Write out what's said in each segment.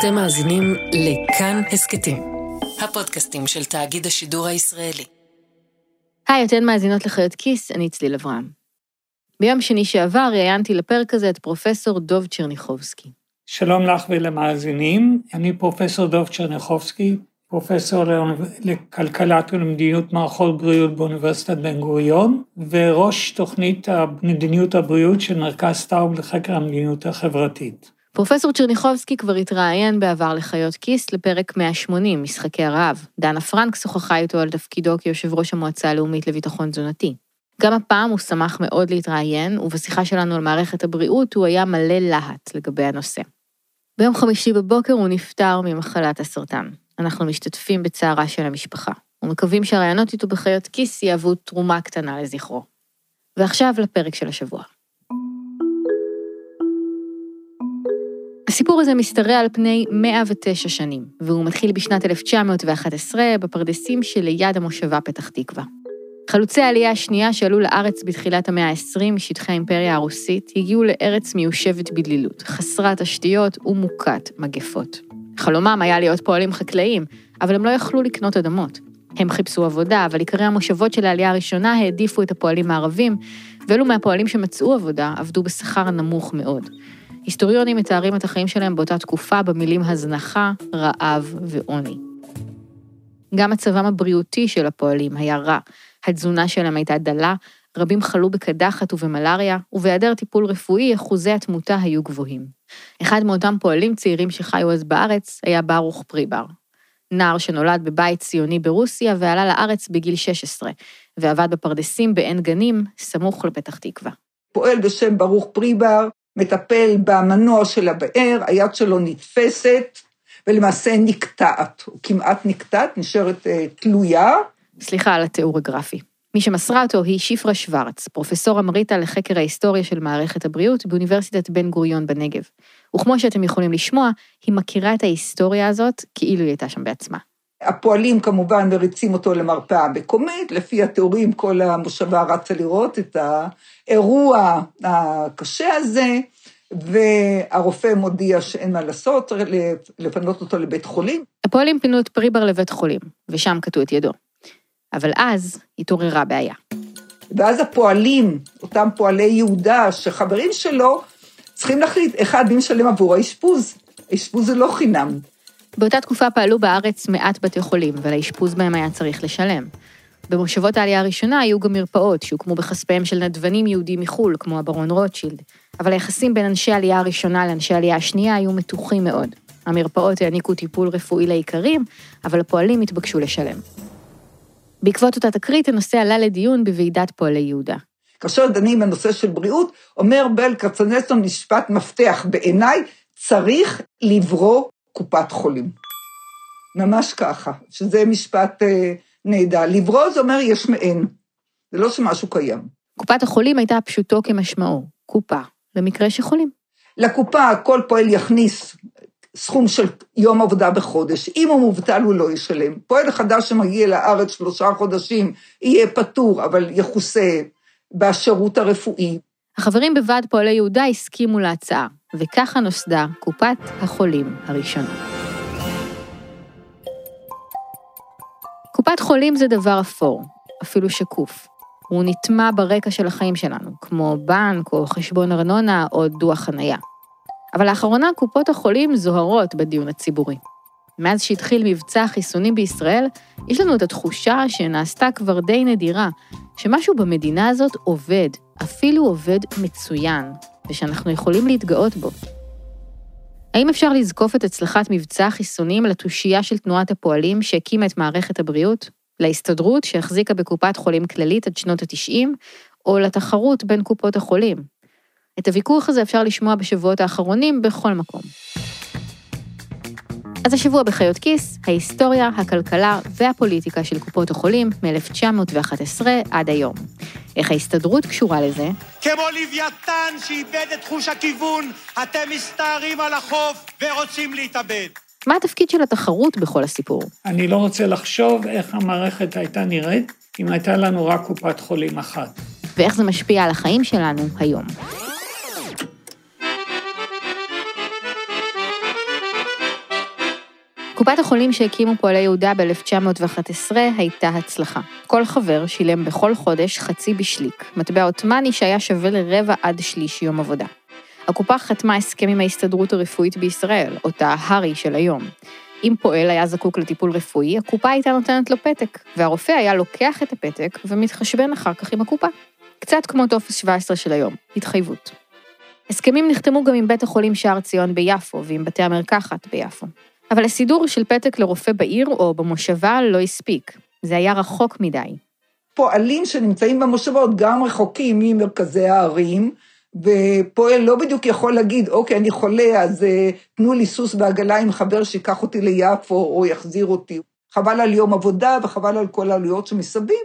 אתם מאזינים לכאן הסכתים, הפודקאסטים של תאגיד השידור הישראלי. היי, אתן מאזינות לחיות כיס, אני צליל אברהם. ביום שני שעבר ראיינתי לפרק הזה את פרופסור דוב צ'רניחובסקי. שלום לך ולמאזינים, אני פרופסור דוב צ'רניחובסקי, פרופסור לכלכלת ולמדיניות מערכות בריאות באוניברסיטת בן גוריון, וראש תוכנית מדיניות הבריאות של מרכז סטארב לחקר המדיניות החברתית. פרופסור צ'רניחובסקי כבר התראיין בעבר לחיות כיס לפרק 180, משחקי הרעב. דנה פרנק שוחחה איתו על תפקידו כיושב ראש המועצה הלאומית לביטחון תזונתי. גם הפעם הוא שמח מאוד להתראיין, ובשיחה שלנו על מערכת הבריאות הוא היה מלא להט לגבי הנושא. ביום חמישי בבוקר הוא נפטר ממחלת הסרטן. אנחנו משתתפים בצערה של המשפחה, ומקווים שהרעיונות איתו בחיות כיס יהוו תרומה קטנה לזכרו. ועכשיו לפרק של השבוע. הסיפור הזה משתרע על פני 109 שנים, והוא מתחיל בשנת 1911 בפרדסים שליד המושבה פתח תקווה. חלוצי העלייה השנייה שעלו לארץ בתחילת המאה ה-20 משטחי האימפריה הרוסית, הגיעו לארץ מיושבת בדלילות, חסרת תשתיות ומוכת מגפות. חלומם היה להיות פועלים חקלאיים, אבל הם לא יכלו לקנות אדמות. הם חיפשו עבודה, אבל עיקרי המושבות של העלייה הראשונה העדיפו את הפועלים הערבים, ואלו מהפועלים שמצאו עבודה עבדו בשכר נמוך מאוד. היסטוריונים מתארים את החיים שלהם באותה תקופה במילים הזנחה, רעב ועוני. גם מצבם הבריאותי של הפועלים היה רע, התזונה שלהם הייתה דלה, רבים חלו בקדחת ובמלאריה, ובהיעדר טיפול רפואי אחוזי התמותה היו גבוהים. אחד מאותם פועלים צעירים שחיו אז בארץ היה ברוך פריבר. נער שנולד בבית ציוני ברוסיה ועלה לארץ בגיל 16, ועבד בפרדסים בעין גנים, סמוך לפתח תקווה. פועל בשם ברוך פריבר, מטפל במנוע של הבאר, היד שלו נתפסת, ולמעשה נקטעת, או כמעט נקטעת, נשארת uh, תלויה. סליחה על התיאור הגרפי. מי שמסרה אותו היא שפרה שוורץ, פרופסור אמריטה לחקר ההיסטוריה של מערכת הבריאות באוניברסיטת בן גוריון בנגב. וכמו שאתם יכולים לשמוע, היא מכירה את ההיסטוריה הזאת כאילו היא הייתה שם בעצמה. הפועלים כמובן מריצים אותו למרפאה מקומית, לפי התיאורים כל המושבה רצה לראות את האירוע הקשה הזה, והרופא מודיע שאין מה לעשות, לפנות אותו לבית חולים. הפועלים פינו את פריבר לבית חולים, ושם קטעו את ידו. אבל אז התעוררה בעיה. ואז הפועלים, אותם פועלי יהודה, שחברים שלו, צריכים להחליט, אחד, מי משלם עבור האשפוז? האשפוז זה לא חינם. באותה תקופה פעלו בארץ מעט בתי חולים, ולאשפוז בהם היה צריך לשלם. במושבות העלייה הראשונה היו גם מרפאות שהוקמו בכספיהם של נדבנים יהודים מחו"ל, כמו הברון רוטשילד, אבל היחסים בין אנשי העלייה הראשונה לאנשי העלייה השנייה היו מתוחים מאוד. המרפאות העניקו טיפול רפואי לאיכרים, אבל הפועלים התבקשו לשלם. בעקבות אותה תקרית, הנושא עלה לדיון בוועידת פועלי יהודה. כאשר דנים בנושא של בריאות, אומר בל כצנלסון משפט מפתח בעיניי, צריך לברוא קופת חולים. ממש ככה, שזה משפט אה, נהדר. לברוא זה אומר יש מאין, זה לא שמשהו קיים. קופת החולים הייתה פשוטו כמשמעו, קופה, למקרה שחולים. לקופה כל פועל יכניס סכום של יום עבודה בחודש. אם הוא מובטל, הוא לא ישלם. פועל חדש שמגיע לארץ שלושה חודשים, יהיה פטור, אבל יכוסה בשירות הרפואי. החברים בוועד פועלי יהודה הסכימו להצעה, וככה נוסדה קופת החולים הראשונה. קופת חולים זה דבר אפור, אפילו שקוף. הוא נטמע ברקע של החיים שלנו, כמו בנק או חשבון ארנונה או דוח חנייה. אבל לאחרונה קופות החולים זוהרות בדיון הציבורי. מאז שהתחיל מבצע החיסונים בישראל, יש לנו את התחושה שנעשתה כבר די נדירה, שמשהו במדינה הזאת עובד, אפילו עובד מצוין, ושאנחנו יכולים להתגאות בו. האם אפשר לזקוף את הצלחת מבצע החיסונים לתושייה של תנועת הפועלים שהקימה את מערכת הבריאות? להסתדרות שהחזיקה בקופת חולים כללית עד שנות ה-90, או לתחרות בין קופות החולים? את הוויכוח הזה אפשר לשמוע בשבועות האחרונים בכל מקום. אז השבוע בחיות כיס, ההיסטוריה, הכלכלה והפוליטיקה של קופות החולים מ-1911 עד היום. איך ההסתדרות קשורה לזה? כמו לוויתן שאיבד את חוש הכיוון, אתם מסתערים על החוף ורוצים להתאבד. מה התפקיד של התחרות בכל הסיפור? אני לא רוצה לחשוב איך המערכת הייתה נראית אם הייתה לנו רק קופת חולים אחת. ואיך זה משפיע על החיים שלנו היום. קופת החולים שהקימו פועלי יהודה ב-1911 הייתה הצלחה. כל חבר שילם בכל חודש חצי בשליק, מטבע עות'מאני שהיה שווה לרבע עד שליש יום עבודה. הקופה חתמה הסכם עם ההסתדרות הרפואית בישראל, אותה הר"י של היום. אם פועל היה זקוק לטיפול רפואי, הקופה הייתה נותנת לו פתק, והרופא היה לוקח את הפתק ומתחשבן אחר כך עם הקופה. קצת כמו טופס 17 של היום, התחייבות. הסכמים נחתמו גם עם בית החולים שער ציון ביפו ועם בתי המרקחת ביפו. אבל הסידור של פתק לרופא בעיר או במושבה לא הספיק. זה היה רחוק מדי. פועלים שנמצאים במושבות גם רחוקים ממרכזי הערים, ופועל לא בדיוק יכול להגיד, אוקיי, אני חולה, אז uh, תנו לי סוס בעגלה עם חבר שיקח אותי ליפו או יחזיר אותי. חבל על יום עבודה וחבל על כל העלויות שמסביב.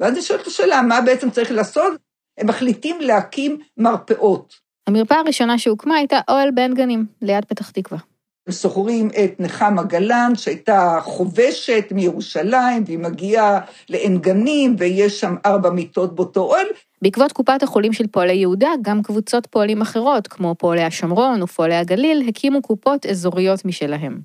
ואז אני שואלת את השאלה, מה בעצם צריך לעשות? הם מחליטים להקים מרפאות. המרפאה הראשונה שהוקמה הייתה אוהל בן גנים, ליד פתח תקווה. הם שוכרים את נחמה גלן, שהייתה חובשת מירושלים, והיא מגיעה לעין גנים, ויש שם ארבע מיטות באותו אוהל. בעקבות קופת החולים של פועלי יהודה, גם קבוצות פועלים אחרות, כמו פועלי השומרון ופועלי הגליל, הקימו קופות אזוריות משלהם.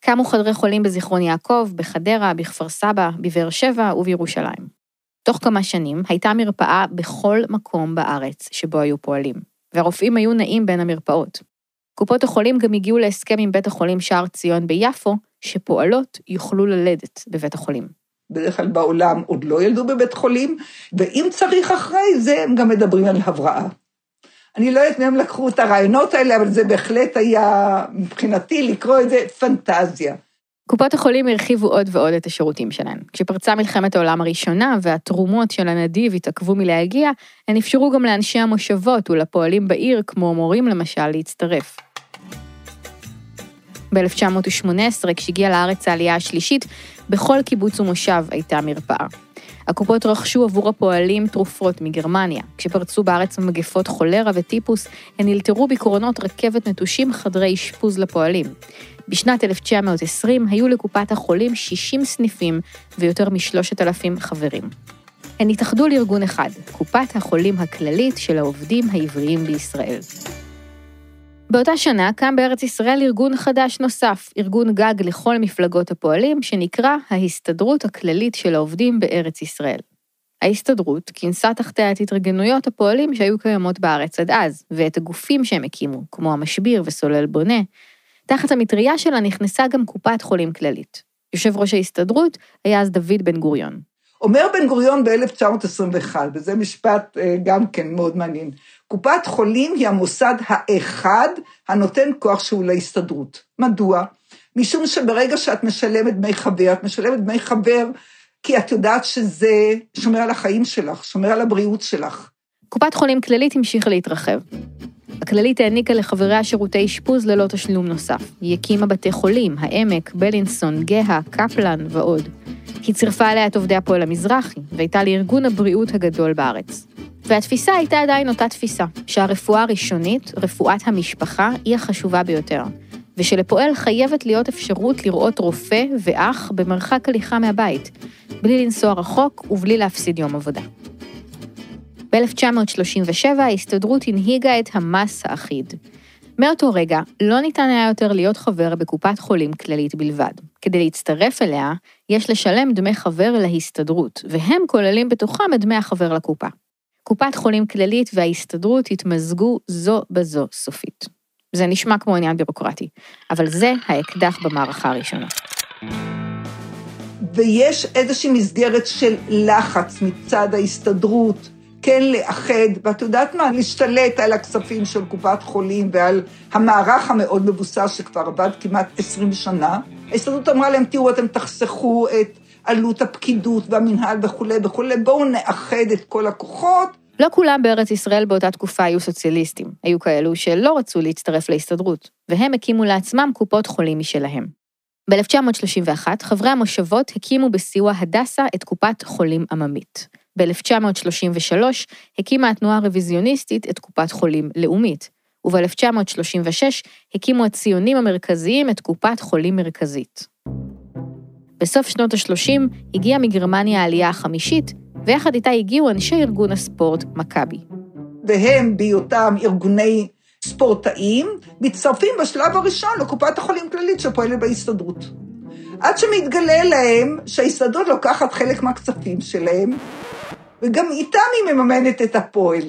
קמו חדרי חולים בזיכרון יעקב, בחדרה, בכפר סבא, בבאר שבע ובירושלים. תוך כמה שנים הייתה מרפאה בכל מקום בארץ שבו היו פועלים, והרופאים היו נעים בין המרפאות. קופות החולים גם הגיעו להסכם עם בית החולים שער ציון ביפו, שפועלות יוכלו ללדת בבית החולים. בדרך כלל בעולם עוד לא ילדו בבית חולים, ואם צריך אחרי זה, הם גם מדברים על הבראה. אני לא יודעת מהם לקחו את הרעיונות האלה, אבל זה בהחלט היה, מבחינתי, לקרוא את זה פנטזיה. קופות החולים הרחיבו עוד ועוד את השירותים שלהן. כשפרצה מלחמת העולם הראשונה והתרומות של הנדיב התעכבו מלהגיע, הן אפשרו גם לאנשי המושבות ולפועלים בעיר, כמו מורים למשל, להצטרף. ב-1918, כשהגיעה לארץ העלייה השלישית, בכל קיבוץ ומושב הייתה מרפאה. הקופות רכשו עבור הפועלים תרופות מגרמניה. כשפרצו בארץ מגפות חולרה וטיפוס, הן אלתרו בקרונות רכבת נטושים חדרי אשפוז לפועלים. בשנת 1920 היו לקופת החולים 60 סניפים ויותר מ-3,000 חברים. הן התאחדו לארגון אחד, קופת החולים הכללית של העובדים העבריים בישראל. באותה שנה קם בארץ ישראל ארגון חדש נוסף, ארגון גג לכל מפלגות הפועלים, שנקרא ההסתדרות הכללית של העובדים בארץ ישראל. ההסתדרות כינסה תחתיה את התארגנויות הפועלים שהיו קיימות בארץ עד אז, ואת הגופים שהם הקימו, כמו המשביר וסולל בונה. תחת המטריה שלה נכנסה גם קופת חולים כללית. יושב ראש ההסתדרות היה אז דוד בן גוריון. אומר בן גוריון ב-1921, וזה משפט אה, גם כן מאוד מעניין, קופת חולים היא המוסד האחד הנותן כוח שהוא להסתדרות. מדוע? משום שברגע שאת משלמת דמי חבר, את משלמת דמי חבר כי את יודעת שזה שומר על החיים שלך, שומר על הבריאות שלך. קופת חולים כללית המשיכה להתרחב. הכללית העניקה לחבריה שירותי אשפוז ללא תשלום נוסף. היא הקימה בתי חולים, העמק, בלינסון, גאה, קפלן ועוד. היא צירפה אליה את עובדי הפועל המזרחי, והייתה לארגון הבריאות הגדול בארץ. והתפיסה הייתה עדיין אותה תפיסה, שהרפואה הראשונית, רפואת המשפחה, היא החשובה ביותר, ושלפועל חייבת להיות אפשרות לראות רופא ואח במרחק הליכה מהבית, בלי לנסוע רחוק ובלי להפסיד יום עבודה. ב-1937 ההסתדרות הנהיגה את המס האחיד. מאותו רגע לא ניתן היה יותר להיות חבר בקופת חולים כללית בלבד. כדי להצטרף אליה, יש לשלם דמי חבר להסתדרות, והם כוללים בתוכם את דמי החבר לקופה. קופת חולים כללית וההסתדרות התמזגו זו בזו סופית. זה נשמע כמו עניין בירוקרטי, אבל זה האקדח במערכה הראשונה. ויש איזושהי מסגרת של לחץ מצד ההסתדרות, כן לאחד, ואת יודעת מה? להשתלט על הכספים של קופת חולים ועל המערך המאוד מבוסס שכבר עבד כמעט 20 שנה. ההסתדרות אמרה להם, תראו, אתם תחסכו את עלות הפקידות והמינהל וכולי וכולי, בואו נאחד את כל הכוחות. לא כולם בארץ ישראל באותה תקופה היו סוציאליסטים, היו כאלו שלא רצו להצטרף להסתדרות, והם הקימו לעצמם קופות חולים משלהם. ב-1931 חברי המושבות הקימו בסיוע הדסה את קופת חולים עממית. ב-1933 הקימה התנועה הרוויזיוניסטית את קופת חולים לאומית, וב-1936 הקימו הציונים המרכזיים את קופת חולים מרכזית. בסוף שנות ה-30 הגיעה מגרמניה העלייה החמישית, ויחד איתה הגיעו אנשי ארגון הספורט מכבי. והם, בהיותם ארגוני ספורטאים, מצטרפים בשלב הראשון לקופת החולים כללית שפועלת בהסתדרות. עד שמתגלה להם שההסתדרות לוקחת חלק מהכספים שלהם, וגם איתם היא מממנת את הפועל.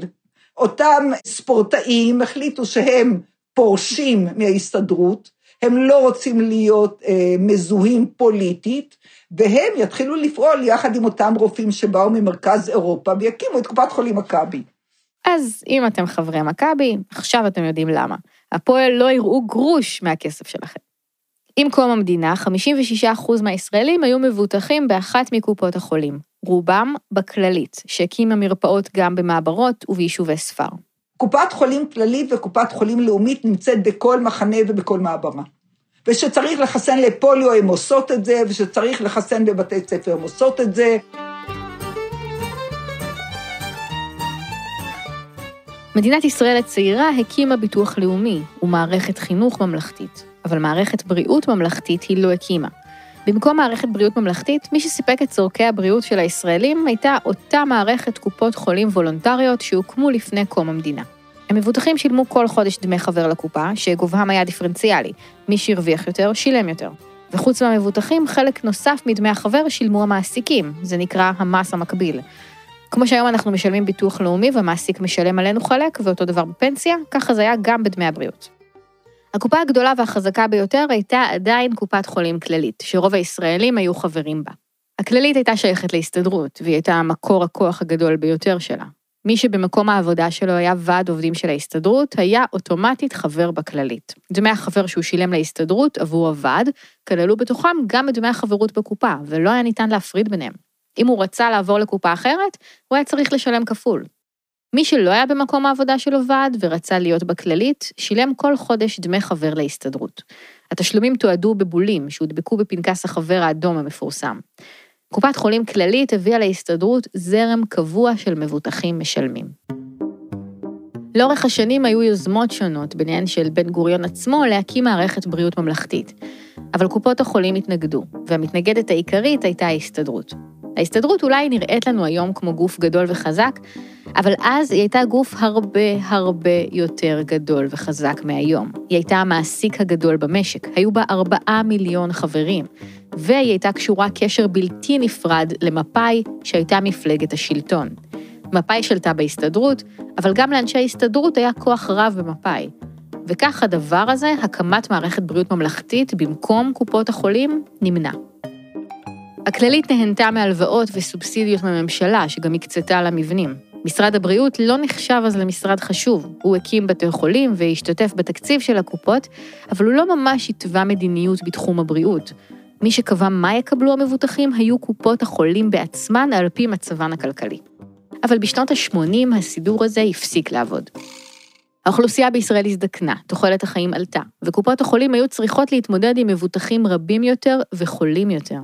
אותם ספורטאים החליטו שהם פורשים מההסתדרות, הם לא רוצים להיות אה, מזוהים פוליטית, והם יתחילו לפעול יחד עם אותם רופאים שבאו ממרכז אירופה ויקימו את קופת חולים מכבי. אז אם אתם חברי מכבי, עכשיו אתם יודעים למה. הפועל לא יראו גרוש מהכסף שלכם. עם קום המדינה, 56% מהישראלים היו מבוטחים באחת מקופות החולים, רובם בכללית, שהקימה מרפאות גם במעברות וביישובי ספר. קופת חולים כללית וקופת חולים לאומית נמצאת בכל מחנה ובכל מעברה. ושצריך לחסן לפוליו הן עושות את זה, ושצריך לחסן בבתי ספר הן עושות את זה. מדינת ישראל הצעירה הקימה ביטוח לאומי ומערכת חינוך ממלכתית, אבל מערכת בריאות ממלכתית היא לא הקימה. במקום מערכת בריאות ממלכתית, מי שסיפק את צורכי הבריאות של הישראלים הייתה אותה מערכת קופות חולים וולונטריות שהוקמו לפני קום המדינה. המבוטחים שילמו כל חודש דמי חבר לקופה, שגובהם היה דיפרנציאלי. מי שהרוויח יותר, שילם יותר. וחוץ מהמבוטחים, חלק נוסף מדמי החבר שילמו המעסיקים, זה נקרא המס המקביל. כמו שהיום אנחנו משלמים ביטוח לאומי והמעסיק משלם עלינו חלק, ואותו דבר בפנסיה, ככה זה היה גם בדמי הבריאות. הקופה הגדולה והחזקה ביותר הייתה עדיין קופת חולים כללית, שרוב הישראלים היו חברים בה. הכללית הייתה שייכת להסתדרות, והיא הייתה מקור הכוח הגדול ביותר שלה. מי שבמקום העבודה שלו היה ועד עובדים של ההסתדרות, היה אוטומטית חבר בכללית. דמי החבר שהוא שילם להסתדרות עבור הוועד, כללו בתוכם גם את דמי החברות בקופה, ולא היה ניתן להפריד ביניהם. אם הוא רצה לעבור לקופה אחרת, הוא היה צריך לשלם כפול. מי שלא היה במקום העבודה שלו ועד ורצה להיות בכללית, שילם כל חודש דמי חבר להסתדרות. התשלומים תועדו בבולים שהודבקו בפנקס החבר האדום המפורסם. קופת חולים כללית הביאה להסתדרות זרם קבוע של מבוטחים משלמים. לאורך השנים היו יוזמות שונות, ביניהן של בן גוריון עצמו, להקים מערכת בריאות ממלכתית. אבל קופות החולים התנגדו, והמתנגדת העיקרית הייתה ההסתדרות. ההסתדרות אולי נראית לנו היום כמו גוף גדול וחזק, אבל אז היא הייתה גוף הרבה הרבה יותר גדול וחזק מהיום. היא הייתה המעסיק הגדול במשק, היו בה ארבעה מיליון חברים, והיא הייתה קשורה קשר בלתי נפרד למפא"י, שהייתה מפלגת השלטון. מפא"י שלטה בהסתדרות, אבל גם לאנשי ההסתדרות היה כוח רב במפא"י. וכך הדבר הזה, הקמת מערכת בריאות ממלכתית במקום קופות החולים, נמנע. הכללית נהנתה מהלוואות וסובסידיות מהממשלה, שגם הקצתה למבנים. משרד הבריאות לא נחשב אז למשרד חשוב. הוא הקים בתי חולים והשתתף בתקציב של הקופות, אבל הוא לא ממש התווה מדיניות בתחום הבריאות. מי שקבע מה יקבלו המבוטחים היו קופות החולים בעצמן על פי מצבן הכלכלי. אבל בשנות ה-80 הסידור הזה הפסיק לעבוד. האוכלוסייה בישראל הזדקנה, תוחלת החיים עלתה, וקופות החולים היו צריכות להתמודד עם מבוטחים רבים יותר וחולים יותר.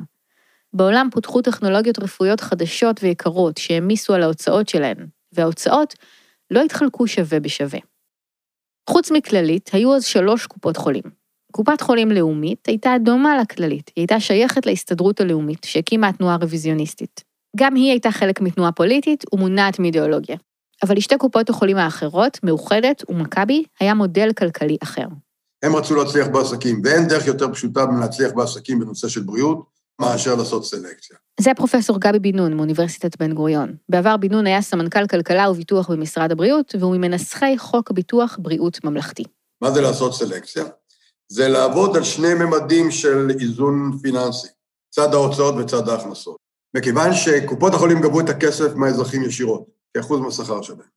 בעולם פותחו טכנולוגיות רפואיות חדשות ויקרות שהעמיסו על ההוצאות שלהן, וההוצאות לא התחלקו שווה בשווה. חוץ מכללית, היו אז שלוש קופות חולים. קופת חולים לאומית הייתה דומה לכללית, היא הייתה שייכת להסתדרות הלאומית שהקימה התנועה הרוויזיוניסטית. גם היא הייתה חלק מתנועה פוליטית ומונעת מאידיאולוגיה. אבל לשתי קופות החולים האחרות, מאוחדת ומכבי, היה מודל כלכלי אחר. הם רצו להצליח בעסקים, ואין דרך יותר פשוטה מלהצליח בעסקים בנושא של בריאות, מאשר לעשות סלקציה. זה פרופסור גבי בן נון מאוניברסיטת בן גוריון. בעבר בן נון היה סמנכ"ל כלכלה וביטוח במשרד הבריאות, והוא ממנסחי חוק ביטוח בריאות ממלכתי. מה זה לעשות סלקציה? זה לעבוד על שני ממדים של איזון פיננסי, צד ההוצאות וצד ההכנסות. מכיוון שקופות החולים גבו את הכסף מהאזרחים ישירות, כאחוז מהשכר שלהם.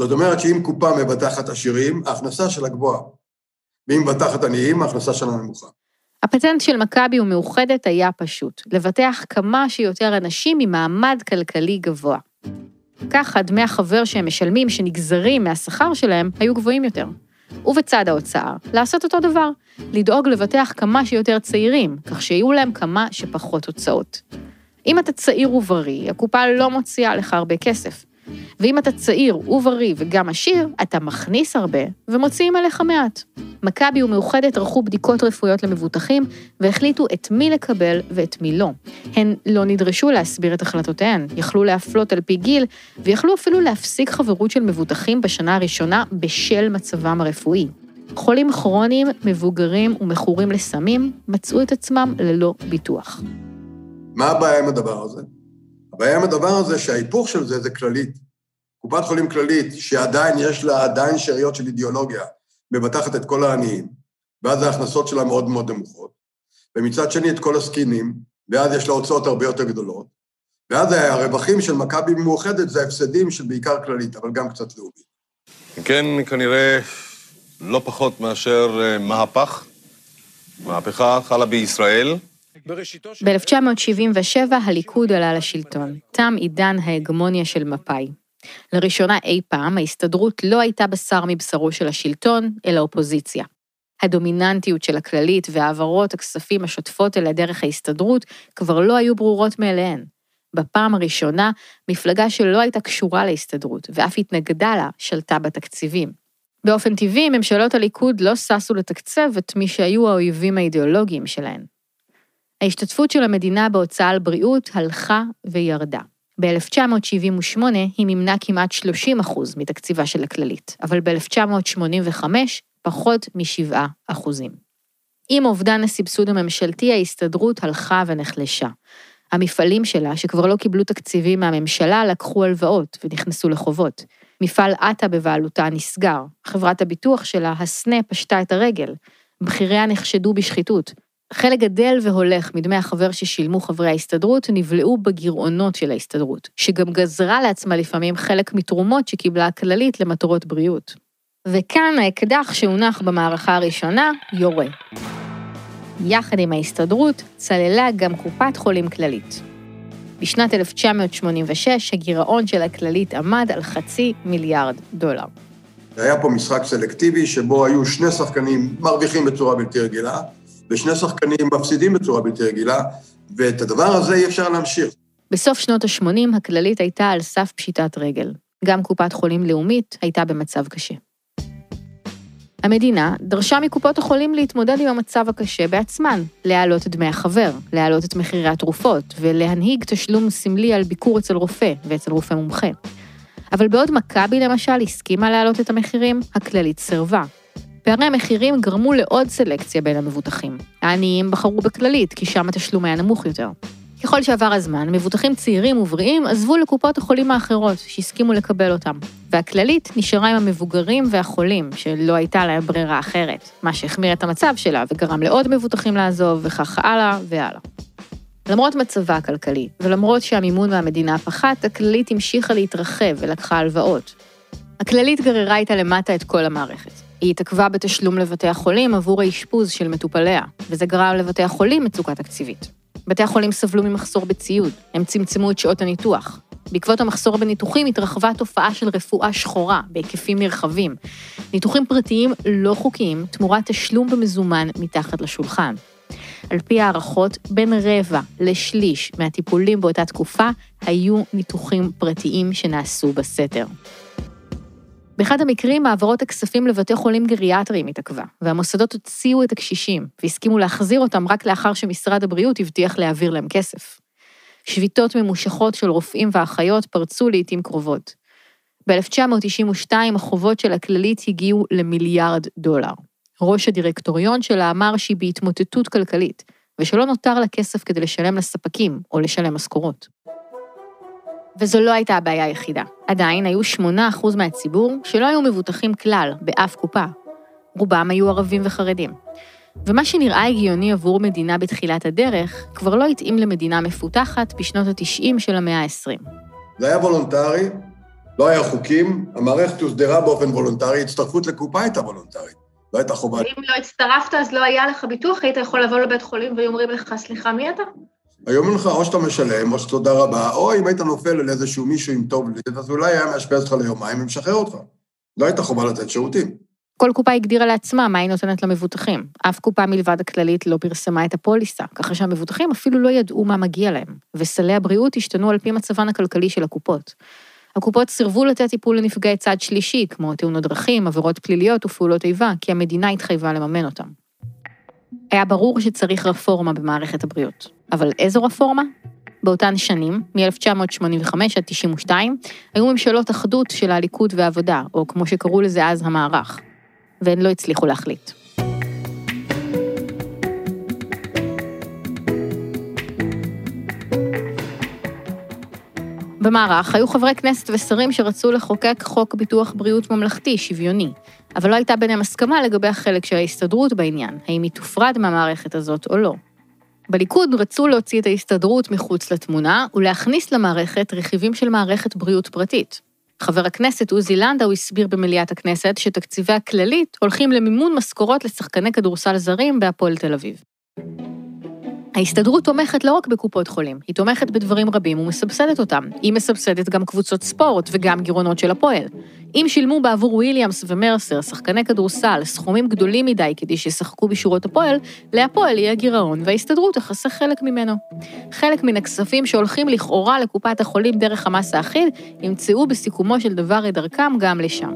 זאת אומרת שאם קופה מבטחת עשירים, ההכנסה שלה גבוהה. ואם מבטחת עניים, ההכנסה שלה נמוכה. הפטנט של מכבי ומאוחדת היה פשוט, לבטח כמה שיותר אנשים ממעמד כלכלי גבוה. ככה דמי החבר שהם משלמים, שנגזרים מהשכר שלהם, היו גבוהים יותר. ובצד ההוצאה, לעשות אותו דבר, לדאוג לבטח כמה שיותר צעירים, כך שיהיו להם כמה שפחות הוצאות. אם אתה צעיר ובריא, הקופה לא מוציאה לך הרבה כסף. ואם אתה צעיר ובריא וגם עשיר, אתה מכניס הרבה ומוציאים עליך מעט. מכבי ומאוחדת ערכו בדיקות רפואיות למבוטחים והחליטו את מי לקבל ואת מי לא. הן לא נדרשו להסביר את החלטותיהן, יכלו להפלות על פי גיל, ויכלו אפילו להפסיק חברות של מבוטחים בשנה הראשונה בשל מצבם הרפואי. חולים כרוניים, מבוגרים ומכורים לסמים מצאו את עצמם ללא ביטוח. מה הבעיה עם הדבר הזה? הבעיה עם הדבר הזה שההיפוך של זה זה כללית. קופת חולים כללית, שעדיין יש לה עדיין שאריות של אידיאולוגיה, מבטחת את כל העניים, ואז ההכנסות שלה מאוד מאוד נמוכות, ומצד שני את כל הסקינים, ואז יש לה הוצאות הרבה יותר גדולות, ואז הרווחים של מכבי מאוחדת זה הפסדים של בעיקר כללית, אבל גם קצת לאומית. כן, כנראה לא פחות מאשר אה, מהפך. מהפכה חלה בישראל. ב-1977 הליכוד עלה לשלטון. תם עידן ההגמוניה של מפא"י. לראשונה אי פעם ההסתדרות לא הייתה בשר מבשרו של השלטון, אלא אופוזיציה. הדומיננטיות של הכללית והעברות הכספים השוטפות אליה דרך ההסתדרות כבר לא היו ברורות מאליהן. בפעם הראשונה, מפלגה שלא הייתה קשורה להסתדרות, ואף התנגדה לה, שלטה בתקציבים. באופן טבעי, ממשלות הליכוד לא ששו לתקצב את מי שהיו האויבים האידיאולוגיים שלהן. ההשתתפות של המדינה בהוצאה על בריאות הלכה וירדה. ב-1978 היא מימנה כמעט 30 מתקציבה של הכללית, אבל ב-1985 פחות מ-7 עם אובדן הסבסוד הממשלתי, ההסתדרות הלכה ונחלשה. המפעלים שלה, שכבר לא קיבלו תקציבים מהממשלה, לקחו הלוואות ונכנסו לחובות. מפעל עטה בבעלותה נסגר, חברת הביטוח שלה, הסנה, פשטה את הרגל. בכיריה נחשדו בשחיתות. חלק גדל והולך מדמי החבר ששילמו חברי ההסתדרות נבלעו בגירעונות של ההסתדרות, שגם גזרה לעצמה לפעמים חלק מתרומות שקיבלה הכללית למטרות בריאות. וכאן האקדח שהונח במערכה הראשונה יורה. יחד עם ההסתדרות, צללה גם קופת חולים כללית. בשנת 1986 הגירעון של הכללית עמד על חצי מיליארד דולר. היה פה משחק סלקטיבי שבו היו שני שחקנים מרוויחים בצורה בלתי רגילה, ושני שחקנים מפסידים בצורה בלתי רגילה, ואת הדבר הזה אי אפשר להמשיך. בסוף שנות ה-80 הכללית הייתה על סף פשיטת רגל. גם קופת חולים לאומית הייתה במצב קשה. המדינה דרשה מקופות החולים להתמודד עם המצב הקשה בעצמן, להעלות את דמי החבר, להעלות את מחירי התרופות, ולהנהיג תשלום סמלי על ביקור אצל רופא ואצל רופא מומחה. אבל בעוד מכבי למשל הסכימה להעלות את המחירים, הכללית סירבה. פערי המחירים גרמו לעוד סלקציה בין המבוטחים. העניים בחרו בכללית, כי שם התשלום היה נמוך יותר. ככל שעבר הזמן, מבוטחים צעירים ובריאים עזבו לקופות החולים האחרות, שהסכימו לקבל אותם. והכללית נשארה עם המבוגרים והחולים, שלא הייתה להם ברירה אחרת, מה שהחמיר את המצב שלה וגרם לעוד מבוטחים לעזוב, וכך הלאה והלאה. למרות מצבה הכלכלי, ולמרות שהמימון מהמדינה פחת, הכללית המשיכה להתרחב ולקחה הלוואות. הכללית גררה איתה למטה את כל המערכת. היא התעכבה בתשלום לבתי החולים עבור האשפוז של מטופליה, וזה גרם לבתי החולים מצוקה תקציבית. בתי החולים סבלו ממחסור בציוד, הם צמצמו את שעות הניתוח. בעקבות המחסור בניתוחים התרחבה תופעה של רפואה שחורה בהיקפים נרחבים. ניתוחים פרטיים לא חוקיים תמורת תשלום במזומן מתחת לשולחן. על פי הערכות, בין רבע לשליש מהטיפולים באותה תקופה היו ניתוחים פרטיים שנעשו בסתר. באחד המקרים, העברות הכספים לבתי חולים גריאטריים התעכבה, והמוסדות הוציאו את הקשישים, והסכימו להחזיר אותם רק לאחר שמשרד הבריאות הבטיח להעביר להם כסף. שביתות ממושכות של רופאים ואחיות פרצו לעיתים קרובות. ב-1992 החובות של הכללית הגיעו למיליארד דולר. ראש הדירקטוריון שלה אמר שהיא בהתמוטטות כלכלית, ושלא נותר לה כסף כדי לשלם לספקים או לשלם משכורות. וזו לא הייתה הבעיה היחידה. עדיין היו 8% מהציבור שלא היו מבוטחים כלל, באף קופה. רובם היו ערבים וחרדים. ומה שנראה הגיוני עבור מדינה בתחילת הדרך, כבר לא התאים למדינה מפותחת בשנות ה-90 של המאה ה-20. זה היה וולונטרי, לא היה חוקים, המערכת הוסדרה באופן וולונטרי, הצטרפות לקופה הייתה וולונטרית, לא הייתה חובה. ואם לא הצטרפת אז לא היה לך ביטוח, היית יכול לבוא לבית חולים והיו אומרים לך, סליחה, מי אתה? היו אומרים לך, או שאתה משלם, או שתודה רבה, או אם היית נופל על איזשהו מישהו עם טוב לב, אז אולי היה מאשפז אותך ליומיים ומשחרר אותך. לא הייתה חובה לתת שירותים. כל קופה הגדירה לעצמה מה היא נותנת למבוטחים. אף קופה מלבד הכללית לא פרסמה את הפוליסה, ככה שהמבוטחים אפילו לא ידעו מה מגיע להם, וסלי הבריאות השתנו על פי מצבן הכלכלי של הקופות. הקופות סירבו לתת טיפול לנפגעי צד שלישי, כמו תאונות דרכים, עבירות פליליות ופעולות איבה, כי המדינה התחייבה לממן אותם. היה ברור שצריך רפורמה במערכת הבריאות. אבל איזו רפורמה? באותן שנים, מ-1985 עד 92, היו ממשלות אחדות של הליכוד והעבודה, או כמו שקראו לזה אז, המערך. והן לא הצליחו להחליט. במערך היו חברי כנסת ושרים שרצו לחוקק חוק ביטוח בריאות ממלכתי, שוויוני, אבל לא הייתה ביניהם הסכמה לגבי החלק של ההסתדרות בעניין, האם היא תופרד מהמערכת הזאת או לא. בליכוד רצו להוציא את ההסתדרות מחוץ לתמונה ולהכניס למערכת רכיבים של מערכת בריאות פרטית. חבר הכנסת עוזי לנדאו הסביר במליאת הכנסת שתקציבי הכללית הולכים למימון משכורות לשחקני כדורסל זרים בהפועל תל אביב. ההסתדרות תומכת לא רק בקופות חולים, היא תומכת בדברים רבים ומסבסדת אותם. היא מסבסדת גם קבוצות ספורט וגם גירעונות של הפועל. אם שילמו בעבור וויליאמס ומרסר, שחקני כדורסל, סכומים גדולים מדי כדי שישחקו בשורות הפועל, להפועל יהיה גירעון וההסתדרות תכסה חלק ממנו. חלק מן הכספים שהולכים לכאורה לקופת החולים דרך המס האחיד, ימצאו בסיכומו של דבר את דרכם גם לשם.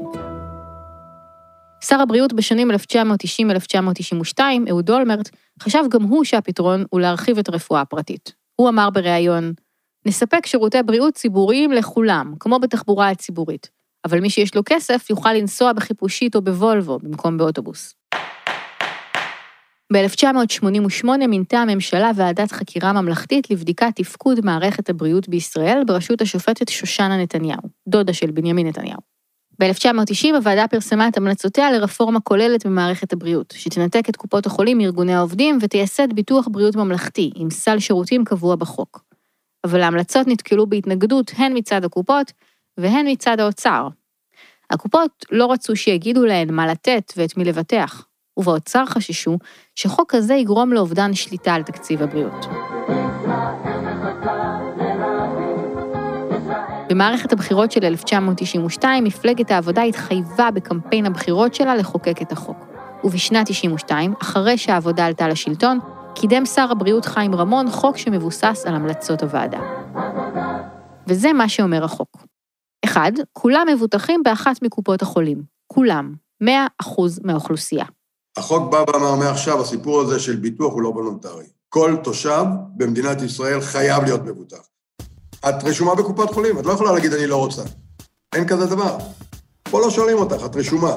שר הבריאות בשנים 1990-1992, אהוד אולמרט, חשב גם הוא שהפתרון הוא להרחיב את הרפואה הפרטית. הוא אמר בריאיון, נספק שירותי בריאות ציבוריים לכולם, כמו בתחבורה הציבורית, אבל מי שיש לו כסף יוכל לנסוע בחיפושית או בוולבו במקום באוטובוס. ב-1988 מינתה הממשלה ועדת חקירה ממלכתית לבדיקת תפקוד מערכת הבריאות בישראל בראשות השופטת שושנה נתניהו, דודה של בנימין נתניהו. ב-1990 הוועדה פרסמה את המלצותיה לרפורמה כוללת במערכת הבריאות, שתנתק את קופות החולים מארגוני העובדים ותייסד ביטוח בריאות ממלכתי, עם סל שירותים קבוע בחוק. אבל ההמלצות נתקלו בהתנגדות הן מצד הקופות והן מצד האוצר. הקופות לא רצו שיגידו להן מה לתת ואת מי לבטח, ובאוצר חששו שחוק כזה יגרום לאובדן שליטה על תקציב הבריאות. במערכת הבחירות של 1992, מפלגת העבודה התחייבה בקמפיין הבחירות שלה לחוקק את החוק. ובשנת 92, אחרי שהעבודה עלתה לשלטון, קידם שר הבריאות חיים רמון חוק שמבוסס על המלצות הוועדה. וזה מה שאומר החוק. 1. כולם מבוטחים באחת מקופות החולים. כולם. 100% מהאוכלוסייה. החוק בא ואמר מעכשיו, הסיפור הזה של ביטוח הוא לא וולונטרי. כל תושב במדינת ישראל חייב להיות מבוטח. את רשומה בקופת חולים, את לא יכולה להגיד אני לא רוצה. אין כזה דבר. פה לא שואלים אותך, את רשומה.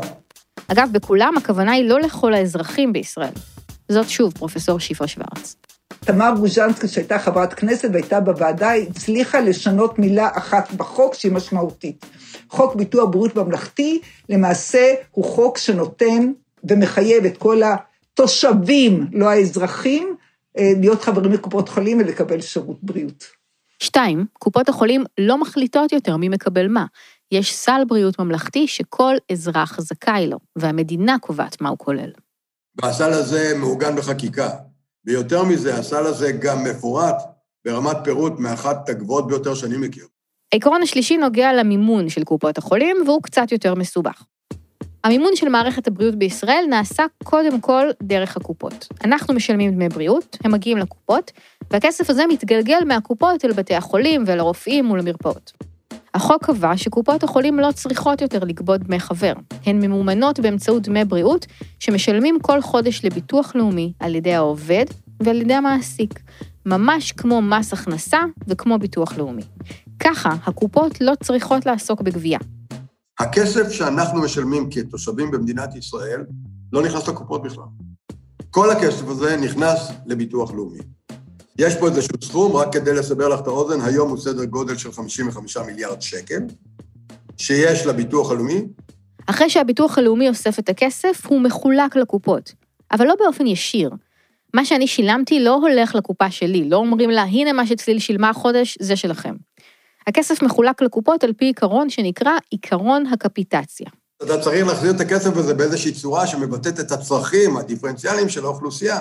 אגב, בכולם הכוונה היא לא לכל האזרחים בישראל. זאת שוב פרופסור שיפה שוורץ. תמר גוז'נסקי, שהייתה חברת כנסת והייתה בוועדה, הצליחה לשנות מילה אחת בחוק שהיא משמעותית. חוק ביטוח בריאות ממלכתי, למעשה הוא חוק שנותן ומחייב את כל התושבים, לא האזרחים, אה, להיות חברים בקופות חולים ולקבל שירות בריאות. שתיים, קופות החולים לא מחליטות יותר מי מקבל מה. יש סל בריאות ממלכתי שכל אזרח זכאי לו, והמדינה קובעת מה הוא כולל. והסל הזה מעוגן בחקיקה, ויותר מזה, הסל הזה גם מפורט ברמת פירוט מאחת הגבוהות ביותר שאני מכיר. העיקרון השלישי נוגע למימון של קופות החולים, והוא קצת יותר מסובך. המימון של מערכת הבריאות בישראל נעשה קודם כל דרך הקופות. אנחנו משלמים דמי בריאות, הם מגיעים לקופות, והכסף הזה מתגלגל מהקופות אל בתי החולים ולרופאים ולמרפאות. החוק קבע שקופות החולים לא צריכות יותר לגבות דמי חבר. הן ממומנות באמצעות דמי בריאות שמשלמים כל חודש לביטוח לאומי על ידי העובד ועל ידי המעסיק, ממש כמו מס הכנסה וכמו ביטוח לאומי. ככה, הקופות לא צריכות לעסוק בגבייה. הכסף שאנחנו משלמים כתושבים במדינת ישראל לא נכנס לקופות בכלל. כל הכסף הזה נכנס לביטוח לאומי. יש פה איזשהו סכום, רק כדי לסבר לך את האוזן, היום הוא סדר גודל של 55 מיליארד שקל, שיש לביטוח הלאומי. אחרי שהביטוח הלאומי אוסף את הכסף, הוא מחולק לקופות, אבל לא באופן ישיר. מה שאני שילמתי לא הולך לקופה שלי, לא אומרים לה, הנה מה שצליל שילמה החודש, זה שלכם. הכסף מחולק לקופות על פי עיקרון שנקרא עיקרון הקפיטציה. אתה צריך להחזיר את הכסף הזה באיזושהי צורה שמבטאת את הצרכים הדיפרנציאליים של האוכלוסייה.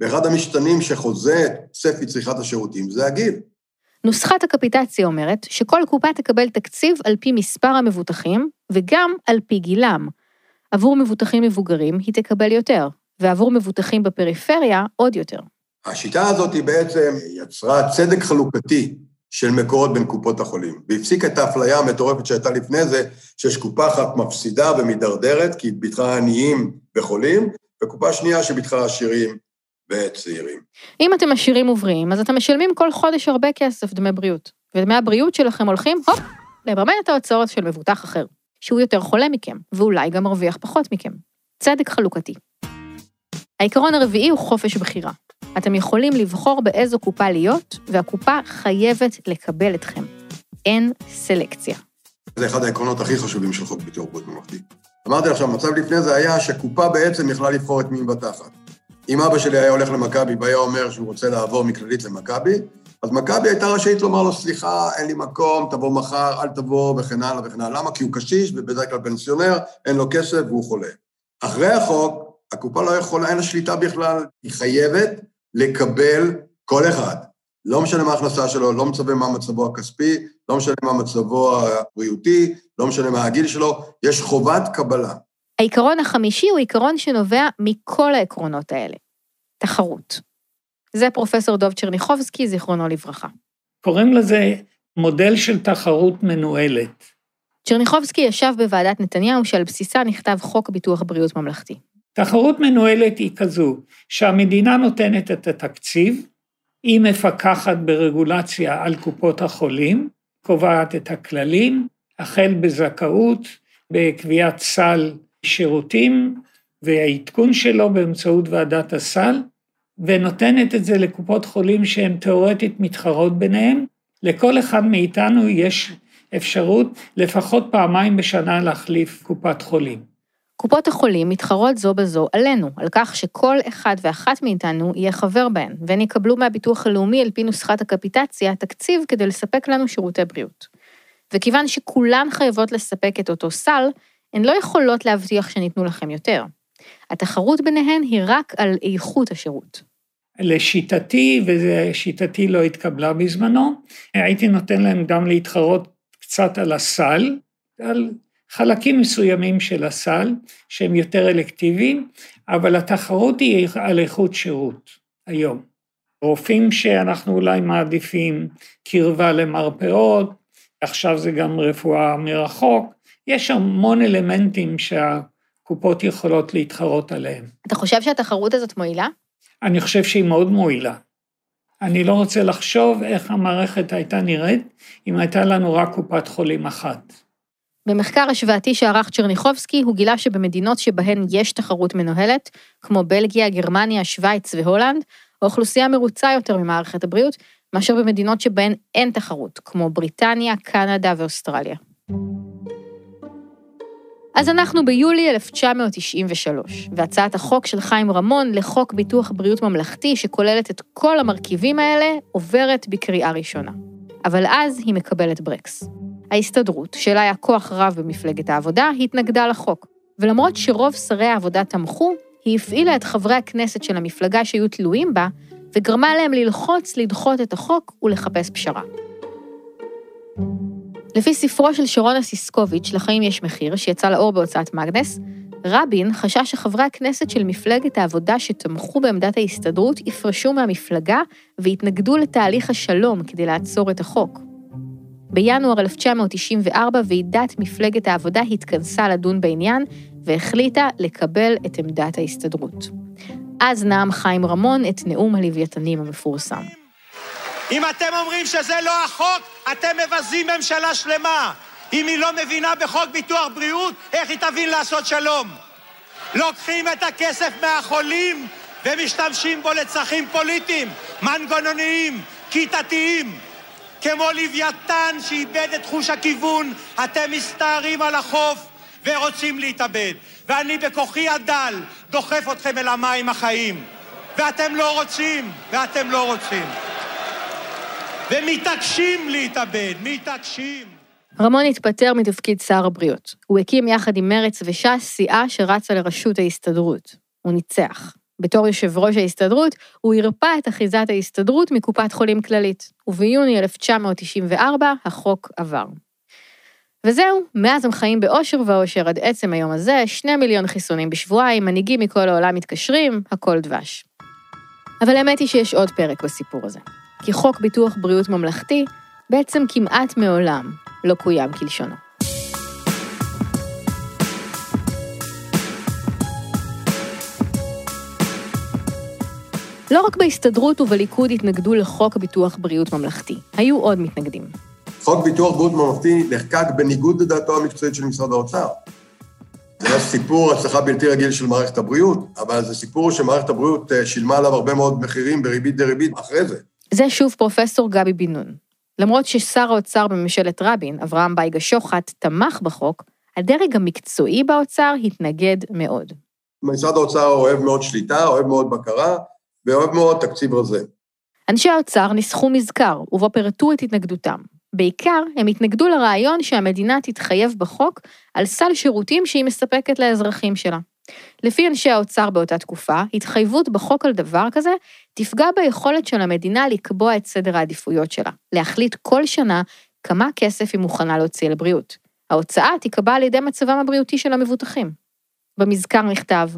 ואחד המשתנים שחוזה את צפי צריכת השירותים זה הגיל. נוסחת הקפיטציה אומרת שכל קופה תקבל תקציב על פי מספר המבוטחים וגם על פי גילם. עבור מבוטחים מבוגרים היא תקבל יותר, ועבור מבוטחים בפריפריה עוד יותר. השיטה הזאת היא בעצם יצרה צדק חלוקתי של מקורות בין קופות החולים, והפסיקה את האפליה המטורפת שהייתה לפני זה, שיש קופה אחת מפסידה ומידרדרת, כי היא ביטחה עניים וחולים, וקופה שנייה שביטחה עשירים וצעירים. אם אתם עשירים ובריאים, אז אתם משלמים כל חודש הרבה כסף דמי בריאות, ודמי הבריאות שלכם הולכים, הופ, לממן את ההוצאות של מבוטח אחר, שהוא יותר חולה מכם, ואולי גם מרוויח פחות מכם. צדק חלוקתי. העיקרון הרביעי הוא חופש בחירה. אתם יכולים לבחור באיזו קופה להיות, והקופה חייבת לקבל אתכם. אין סלקציה. זה אחד העקרונות הכי חשובים של חוק ביטוח בריאות ממלכתי. אמרתי לך שהמצב לפני זה היה שקופה בעצם יכלה לבחור את מי מבטחת. אם אבא שלי היה הולך למכבי והיה אומר שהוא רוצה לעבור מכללית למכבי, אז מכבי הייתה רשאית לומר לו, סליחה, אין לי מקום, תבוא מחר, אל תבוא, וכן הלאה וכן הלאה. למה? כי הוא קשיש ובדרך כלל פנסיונר, אין לו כסף והוא חולה. אחרי החוק, הקופה לא יכולה, אין לה שליטה בכלל, היא חייבת לקבל כל אחד. לא משנה מה ההכנסה שלו, לא משנה מה מצבו הכספי, לא משנה מה מצבו הבריאותי, לא משנה מה הגיל שלו, יש חובת קבלה. העיקרון החמישי הוא עיקרון שנובע מכל העקרונות האלה, תחרות. זה פרופסור דוב צ'רניחובסקי, זיכרונו לברכה. קוראים לזה מודל של תחרות מנוהלת. צ'רניחובסקי ישב בוועדת נתניהו שעל בסיסה נכתב חוק ביטוח בריאות ממלכתי. תחרות מנוהלת היא כזו, שהמדינה נותנת את התקציב, היא מפקחת ברגולציה על קופות החולים, קובעת את הכללים, החל בזכאות, בקביעת סל שירותים והעדכון שלו באמצעות ועדת הסל, ונותנת את זה לקופות חולים שהן תאורטית מתחרות ביניהן. לכל אחד מאיתנו יש אפשרות לפחות פעמיים בשנה להחליף קופת חולים. קופות החולים מתחרות זו בזו עלינו, על כך שכל אחד ואחת מאיתנו יהיה חבר בהן, והן יקבלו מהביטוח הלאומי על פי נוסחת הקפיטציה תקציב כדי לספק לנו שירותי בריאות. וכיוון שכולן חייבות לספק את אותו סל, הן לא יכולות להבטיח שניתנו לכם יותר. התחרות ביניהן היא רק על איכות השירות. לשיטתי, ושיטתי לא התקבלה בזמנו, הייתי נותן להם גם להתחרות קצת על הסל, על חלקים מסוימים של הסל, שהם יותר אלקטיביים, אבל התחרות היא על איכות שירות היום. רופאים שאנחנו אולי מעדיפים קרבה למרפאות, עכשיו זה גם רפואה מרחוק, יש המון אלמנטים שהקופות יכולות להתחרות עליהם. אתה חושב שהתחרות הזאת מועילה? אני חושב שהיא מאוד מועילה. אני לא רוצה לחשוב איך המערכת הייתה נראית אם הייתה לנו רק קופת חולים אחת. במחקר השוואתי שערך צ'רניחובסקי, הוא גילה שבמדינות שבהן יש תחרות מנוהלת, כמו בלגיה, גרמניה, שווייץ והולנד, האוכלוסייה מרוצה יותר ממערכת הבריאות, מאשר במדינות שבהן אין תחרות, כמו בריטניה, קנדה ואוסטרליה. אז אנחנו ביולי 1993, והצעת החוק של חיים רמון לחוק ביטוח בריאות ממלכתי, שכוללת את כל המרכיבים האלה, עוברת בקריאה ראשונה. אבל אז היא מקבלת ברקס. ההסתדרות, שלה היה כוח רב במפלגת העבודה, התנגדה לחוק. ולמרות שרוב שרי העבודה תמכו, היא הפעילה את חברי הכנסת של המפלגה שהיו תלויים בה, וגרמה להם ללחוץ לדחות את החוק ולחפש פשרה. לפי ספרו של שרון אסיסקוביץ', לחיים יש מחיר, שיצא לאור בהוצאת מאגנס, רבין חשש שחברי הכנסת של מפלגת העבודה שתמכו בעמדת ההסתדרות יפרשו מהמפלגה ויתנגדו לתהליך השלום כדי לעצור את החוק. בינואר 1994 ועידת מפלגת העבודה התכנסה לדון בעניין והחליטה לקבל את עמדת ההסתדרות. אז נאם חיים רמון את נאום הלוויתנים המפורסם. אם אתם אומרים שזה לא החוק, אתם מבזים ממשלה שלמה. אם היא לא מבינה בחוק ביטוח בריאות, איך היא תבין לעשות שלום? לוקחים את הכסף מהחולים ומשתמשים בו לצרכים פוליטיים, מנגנוניים, כיתתיים. כמו לוויתן שאיבד את חוש הכיוון, אתם מסתערים על החוף ורוצים להתאבד. ואני בכוחי הדל דוחף אתכם אל המים החיים. ואתם לא רוצים, ואתם לא רוצים. ומתעקשים להתאבד, מתעקשים. רמון התפטר מתפקיד שר הבריאות. הוא הקים יחד עם מרץ וש"ס סיעה שרצה לראשות ההסתדרות. הוא ניצח. בתור יושב ראש ההסתדרות, הוא הרפא את אחיזת ההסתדרות מקופת חולים כללית, וביוני 1994 החוק עבר. וזהו, מאז הם חיים באושר ואושר עד עצם היום הזה, שני מיליון חיסונים בשבועיים, מנהיגים מכל העולם מתקשרים, הכל דבש. אבל האמת היא שיש עוד פרק בסיפור הזה. כי חוק ביטוח בריאות ממלכתי בעצם כמעט מעולם לא קוים כלשונו. לא רק בהסתדרות ובליכוד התנגדו לחוק ביטוח בריאות ממלכתי, היו עוד מתנגדים. חוק ביטוח בריאות ממלכתי נחקק בניגוד לדעתו המקצועית של משרד האוצר. זה היה סיפור הצלחה בלתי רגיל של מערכת הבריאות, אבל זה סיפור שמערכת הבריאות אה, שילמה עליו הרבה מאוד מחירים בריבית דריבית אחרי זה. זה שוב פרופסור גבי בן נון. למרות ששר האוצר בממשלת רבין, אברהם בייגה שוחט, תמך בחוק, הדרג המקצועי באוצר התנגד מאוד. משרד האוצר אוהב מאוד שליטה, אוהב מאוד בקרה, ואוהב מאוד תקציב רזה. אנשי האוצר ניסחו מזכר, ובו פירטו את התנגדותם. בעיקר, הם התנגדו לרעיון שהמדינה תתחייב בחוק על סל שירותים שהיא מספקת לאזרחים שלה. לפי אנשי האוצר באותה תקופה, התחייבות בחוק על דבר כזה תפגע ביכולת של המדינה לקבוע את סדר העדיפויות שלה, להחליט כל שנה כמה כסף היא מוכנה להוציא לבריאות. ההוצאה תיקבע על ידי מצבם הבריאותי של המבוטחים. במזכר נכתב,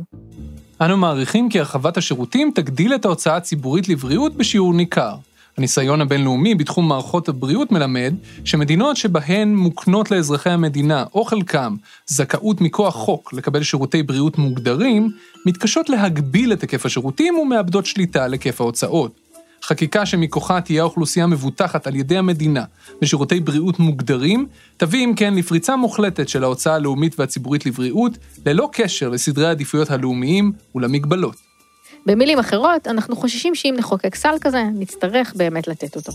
אנו מעריכים כי הרחבת השירותים תגדיל את ההוצאה הציבורית לבריאות בשיעור ניכר. הניסיון הבינלאומי בתחום מערכות הבריאות מלמד שמדינות שבהן מוקנות לאזרחי המדינה, או חלקם, זכאות מכוח חוק לקבל שירותי בריאות מוגדרים, מתקשות להגביל את היקף השירותים ומאבדות שליטה על היקף ההוצאות. חקיקה שמכוחה תהיה האוכלוסייה מבוטחת על ידי המדינה בשירותי בריאות מוגדרים, תביא אם כן לפריצה מוחלטת של ההוצאה הלאומית והציבורית לבריאות, ללא קשר לסדרי העדיפויות הלאומיים ולמגבלות. במילים אחרות, אנחנו חוששים שאם נחוקק סל כזה, נצטרך באמת לתת אותו.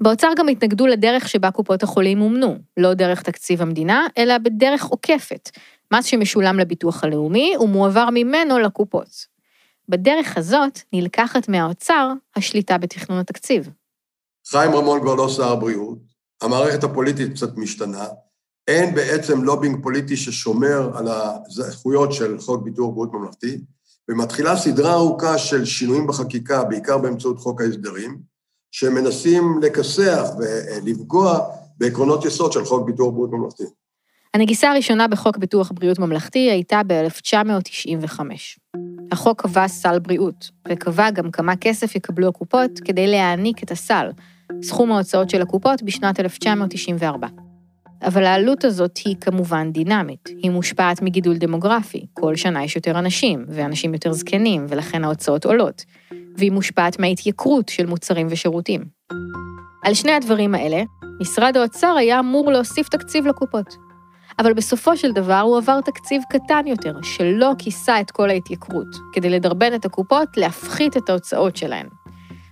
באוצר גם התנגדו לדרך שבה קופות החולים מומנו, לא דרך תקציב המדינה, אלא בדרך עוקפת, מס שמשולם לביטוח הלאומי ומועבר ממנו לקופות. בדרך הזאת נלקחת מהאוצר השליטה בתכנון התקציב. חיים רמון כבר לא שר הבריאות, המערכת הפוליטית קצת משתנה, אין בעצם לובינג פוליטי ששומר על הזכויות של חוק ביטוח בריאות ממלכתי, ומתחילה סדרה ארוכה של שינויים בחקיקה, בעיקר באמצעות חוק ההסדרים, שמנסים לכסח ולפגוע בעקרונות יסוד של חוק ביטוח בריאות ממלכתי. הנגיסה הראשונה בחוק ביטוח בריאות ממלכתי הייתה ב-1995. החוק קבע סל בריאות, וקבע גם כמה כסף יקבלו הקופות כדי להעניק את הסל, סכום ההוצאות של הקופות בשנת 1994. אבל העלות הזאת היא כמובן דינמית. היא מושפעת מגידול דמוגרפי, כל שנה יש יותר אנשים, ואנשים יותר זקנים, ולכן ההוצאות עולות. והיא מושפעת מההתייקרות של מוצרים ושירותים. על שני הדברים האלה, משרד האוצר היה אמור להוסיף תקציב לקופות. אבל בסופו של דבר הוא עבר תקציב קטן יותר, שלא כיסה את כל ההתייקרות, כדי לדרבן את הקופות להפחית את ההוצאות שלהן.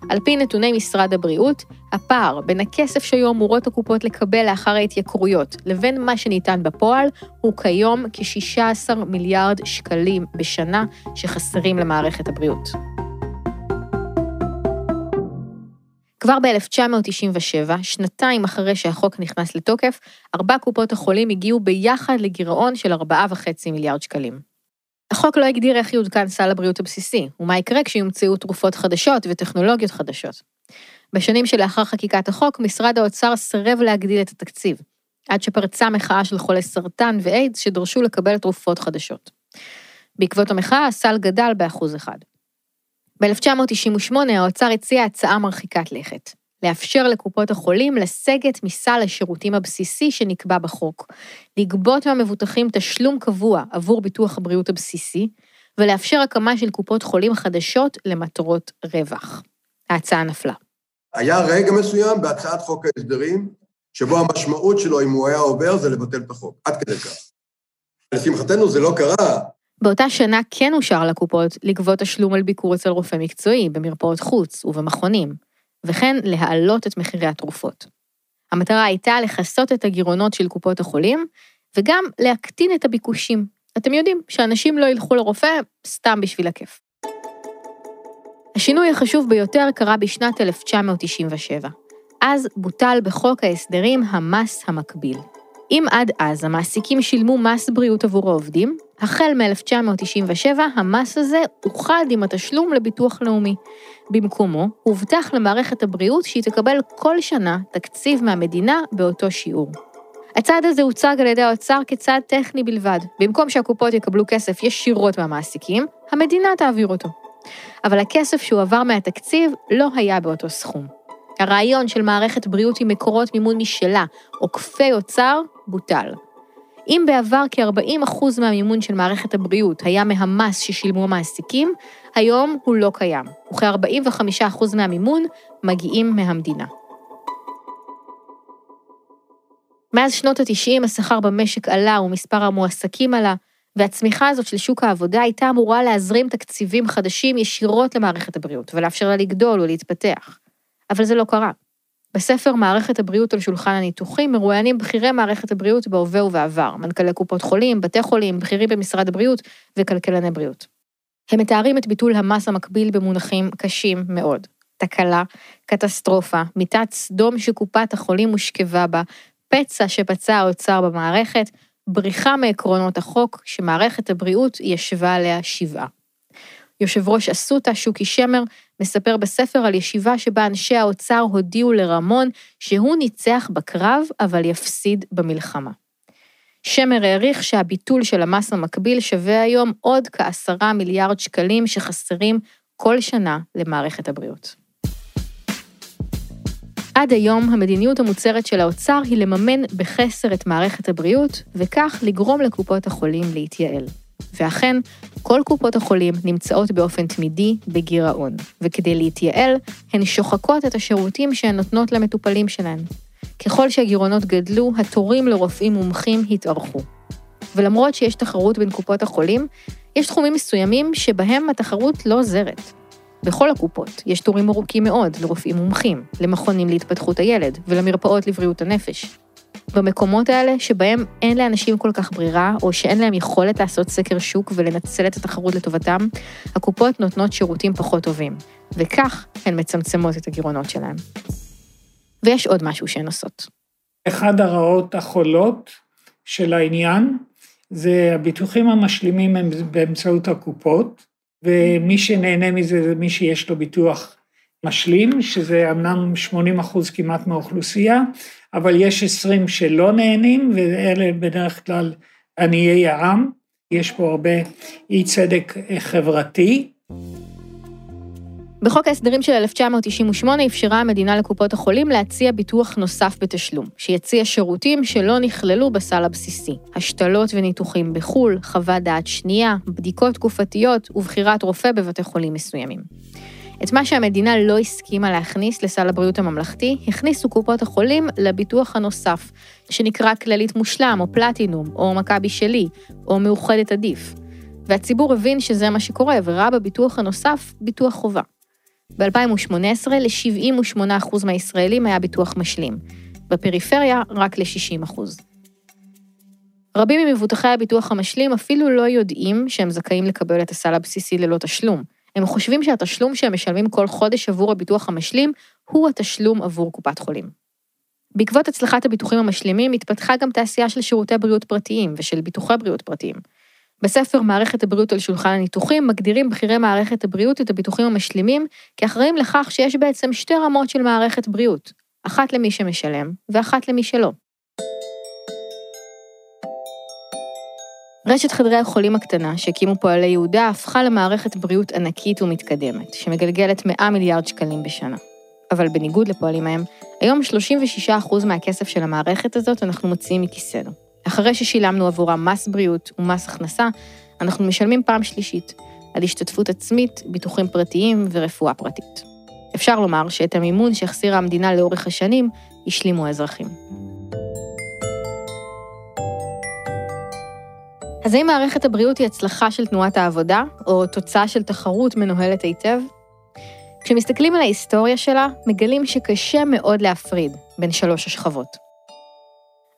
על פי נתוני משרד הבריאות, הפער בין הכסף שהיו אמורות הקופות לקבל לאחר ההתייקרויות לבין מה שניתן בפועל, הוא כיום כ-16 מיליארד שקלים בשנה שחסרים למערכת הבריאות. כבר ב-1997, שנתיים אחרי שהחוק נכנס לתוקף, ארבע קופות החולים הגיעו ביחד לגירעון של 4.5 מיליארד שקלים. החוק לא הגדיר איך יעודכן סל הבריאות הבסיסי, ומה יקרה כשיומצאו תרופות חדשות וטכנולוגיות חדשות. בשנים שלאחר חקיקת החוק, משרד האוצר סירב להגדיל את התקציב, עד שפרצה מחאה של חולי סרטן ואיידס שדרשו לקבל תרופות חדשות. בעקבות המחאה, הסל גדל באחוז אחד. ב-1998 האוצר הציע הצעה מרחיקת לכת, לאפשר לקופות החולים לסגת מסל השירותים הבסיסי שנקבע בחוק, לגבות מהמבוטחים תשלום קבוע עבור ביטוח הבריאות הבסיסי, ולאפשר הקמה של קופות חולים חדשות למטרות רווח. ההצעה נפלה. היה רגע מסוים בהצעת חוק ההסדרים, שבו המשמעות שלו, אם הוא היה עובר, זה לבטל את החוק, עד כדי כך. לשמחתנו זה לא קרה, באותה שנה כן אושר לקופות לגבות תשלום על ביקור אצל רופא מקצועי במרפאות חוץ ובמכונים, וכן להעלות את מחירי התרופות. המטרה הייתה לכסות את הגירעונות של קופות החולים, וגם להקטין את הביקושים. אתם יודעים שאנשים לא ילכו לרופא סתם בשביל הכיף. השינוי החשוב ביותר קרה בשנת 1997. אז בוטל בחוק ההסדרים המס המקביל. אם עד אז המעסיקים שילמו מס בריאות עבור העובדים, החל מ-1997 המס הזה אוחד עם התשלום לביטוח לאומי. במקומו, הובטח למערכת הבריאות שהיא תקבל כל שנה תקציב מהמדינה באותו שיעור. הצעד הזה הוצג על ידי האוצר כצעד טכני בלבד. במקום שהקופות יקבלו כסף ישירות מהמעסיקים, המדינה תעביר אותו. אבל הכסף שהועבר מהתקציב לא היה באותו סכום. הרעיון של מערכת בריאות עם מקורות מימון משלה, עוקפי אוצר, בוטל. אם בעבר כ-40% מהמימון של מערכת הבריאות היה מהמס ששילמו המעסיקים, היום הוא לא קיים, וכ-45% מהמימון מגיעים מהמדינה. מאז שנות ה-90 השכר במשק עלה ומספר המועסקים עלה, והצמיחה הזאת של שוק העבודה הייתה אמורה להזרים תקציבים חדשים ישירות למערכת הבריאות ולאפשר לה לגדול ולהתפתח. אבל זה לא קרה. בספר מערכת הבריאות על שולחן הניתוחים מרואיינים בכירי מערכת הבריאות בהווה ובעבר, מנכ"לי קופות חולים, בתי חולים, בכירים במשרד הבריאות וכלכלני בריאות. הם מתארים את ביטול המס המקביל במונחים קשים מאוד. תקלה, קטסטרופה, מיטת סדום שקופת החולים הושכבה בה, פצע שפצע האוצר במערכת, בריחה מעקרונות החוק שמערכת הבריאות ישבה עליה שבעה. יושב ראש אסותא, שוקי שמר, מספר בספר על ישיבה שבה אנשי האוצר הודיעו לרמון שהוא ניצח בקרב, אבל יפסיד במלחמה. שמר העריך שהביטול של המס המקביל שווה היום עוד כעשרה מיליארד שקלים שחסרים כל שנה למערכת הבריאות. עד היום המדיניות המוצהרת של האוצר היא לממן בחסר את מערכת הבריאות, וכך לגרום לקופות החולים להתייעל. ואכן, כל קופות החולים נמצאות באופן תמידי בגירעון, וכדי להתייעל, הן שוחקות את השירותים שהן נותנות למטופלים שלהן. ככל שהגירעונות גדלו, התורים לרופאים מומחים התארכו. ולמרות שיש תחרות בין קופות החולים, יש תחומים מסוימים שבהם התחרות לא עוזרת. בכל הקופות יש תורים ארוכים מאוד לרופאים מומחים, למכונים להתפתחות הילד ולמרפאות לבריאות הנפש. במקומות האלה שבהם אין לאנשים כל כך ברירה, או שאין להם יכולת לעשות סקר שוק ולנצל את התחרות לטובתם, הקופות נותנות שירותים פחות טובים, וכך הן מצמצמות את הגירעונות שלהם. ויש עוד משהו שהן עושות. אחד הרעות החולות של העניין זה הביטוחים המשלימים הם באמצעות הקופות, ומי שנהנה מזה זה מי שיש לו ביטוח משלים, שזה אמנם 80 אחוז כמעט מהאוכלוסייה, אבל יש 20 שלא נהנים, ואלה בדרך כלל עניי העם. יש פה הרבה אי צדק חברתי. בחוק ההסדרים של 1998 אפשרה המדינה לקופות החולים להציע ביטוח נוסף בתשלום, שיציע שירותים שלא נכללו בסל הבסיסי, השתלות וניתוחים בחו"ל, חוות דעת שנייה, בדיקות תקופתיות ובחירת רופא בבתי חולים מסוימים. את מה שהמדינה לא הסכימה להכניס לסל הבריאות הממלכתי, הכניסו קופות החולים לביטוח הנוסף, שנקרא כללית מושלם, או פלטינום, או מכבי שלי, או מאוחדת עדיף. והציבור הבין שזה מה שקורה, וראה בביטוח הנוסף ביטוח חובה. ב-2018 ל-78% מהישראלים היה ביטוח משלים, בפריפריה רק ל-60%. רבים ממבוטחי הביטוח המשלים אפילו לא יודעים שהם זכאים לקבל את הסל הבסיסי ללא תשלום. הם חושבים שהתשלום שהם משלמים כל חודש עבור הביטוח המשלים הוא התשלום עבור קופת חולים. בעקבות הצלחת הביטוחים המשלימים התפתחה גם תעשייה של שירותי בריאות פרטיים ושל ביטוחי בריאות פרטיים. בספר מערכת הבריאות על שולחן הניתוחים מגדירים בכירי מערכת הבריאות את הביטוחים המשלימים כאחראים לכך שיש בעצם שתי רמות של מערכת בריאות, אחת למי שמשלם ואחת למי שלא. רשת חדרי החולים הקטנה שהקימו פועלי יהודה הפכה למערכת בריאות ענקית ומתקדמת, שמגלגלת 100 מיליארד שקלים בשנה. אבל בניגוד לפועלים ההם, היום 36% מהכסף של המערכת הזאת אנחנו מוציאים מכיסנו. אחרי ששילמנו עבורם מס בריאות ומס הכנסה, אנחנו משלמים פעם שלישית, על השתתפות עצמית, ביטוחים פרטיים ורפואה פרטית. אפשר לומר שאת המימון שהחסירה המדינה לאורך השנים, השלימו האזרחים. אז האם מערכת הבריאות היא הצלחה של תנועת העבודה, או תוצאה של תחרות מנוהלת היטב? כשמסתכלים על ההיסטוריה שלה, מגלים שקשה מאוד להפריד בין שלוש השכבות.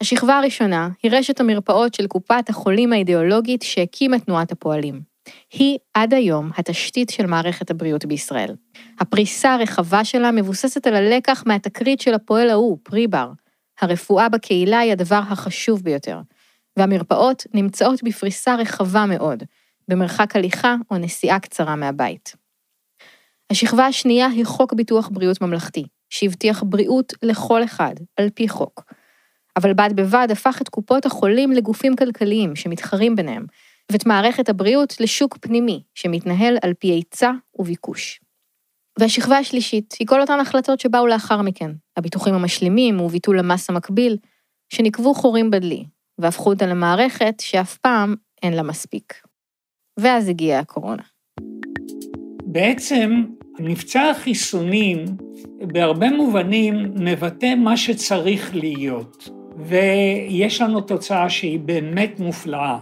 השכבה הראשונה היא רשת המרפאות של קופת החולים האידיאולוגית שהקימה תנועת הפועלים. היא עד היום התשתית של מערכת הבריאות בישראל. הפריסה הרחבה שלה מבוססת על הלקח מהתקרית של הפועל ההוא, פריבר. הרפואה בקהילה היא הדבר החשוב ביותר, והמרפאות נמצאות בפריסה רחבה מאוד, במרחק הליכה או נסיעה קצרה מהבית. השכבה השנייה היא חוק ביטוח בריאות ממלכתי, שהבטיח בריאות לכל אחד, על פי חוק. אבל בד בבד הפך את קופות החולים לגופים כלכליים שמתחרים ביניהם, ואת מערכת הבריאות לשוק פנימי, שמתנהל על פי היצע וביקוש. והשכבה השלישית היא כל אותן החלטות שבאו לאחר מכן, הביטוחים המשלימים וביטול המס המקביל, שנקבו חורים בדלי, והפכו אותה למערכת שאף פעם אין לה מספיק. ואז הגיעה הקורונה. בעצם מבצע החיסונים בהרבה מובנים מבטא מה שצריך להיות. ויש לנו תוצאה שהיא באמת מופלאה.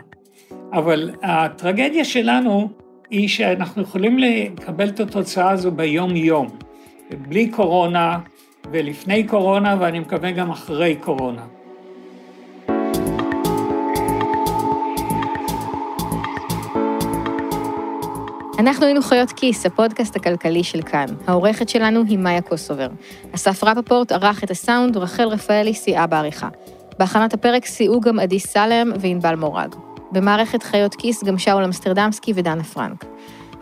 אבל הטרגדיה שלנו היא שאנחנו יכולים לקבל את התוצאה הזו ביום-יום, בלי קורונה ולפני קורונה, ואני מקווה גם אחרי קורונה. אנחנו היינו חיות כיס, הפודקאסט הכלכלי של כאן. העורכת שלנו היא מאיה קוסובר. אסף רפפורט ערך את הסאונד, רחל רפאלי סייעה בעריכה. בהכנת הפרק סייעו גם עדי סלם וענבל מורג. במערכת חיות כיס גם שאול אמסטרדמסקי ודנה פרנק.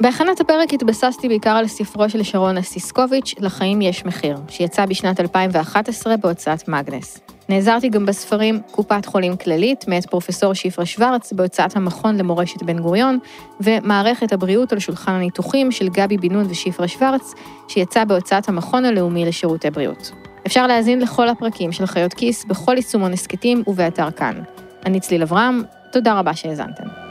בהכנת הפרק התבססתי בעיקר על ספרו של שרונה סיסקוביץ', לחיים יש מחיר, שיצא בשנת 2011 בהוצאת מאגנס. נעזרתי גם בספרים קופת חולים כללית, מאת פרופסור שפרה שוורץ, בהוצאת המכון למורשת בן גוריון, ומערכת הבריאות על שולחן הניתוחים של גבי בן נון ושפרה שוורץ, שיצא בהוצאת המכון הלאומי לשירותי בריאות. אפשר להאזין לכל הפרקים של חיות כיס בכל יישומון הסכתים ובאתר כאן. אני צליל אברהם, תודה רבה שהאזנתם.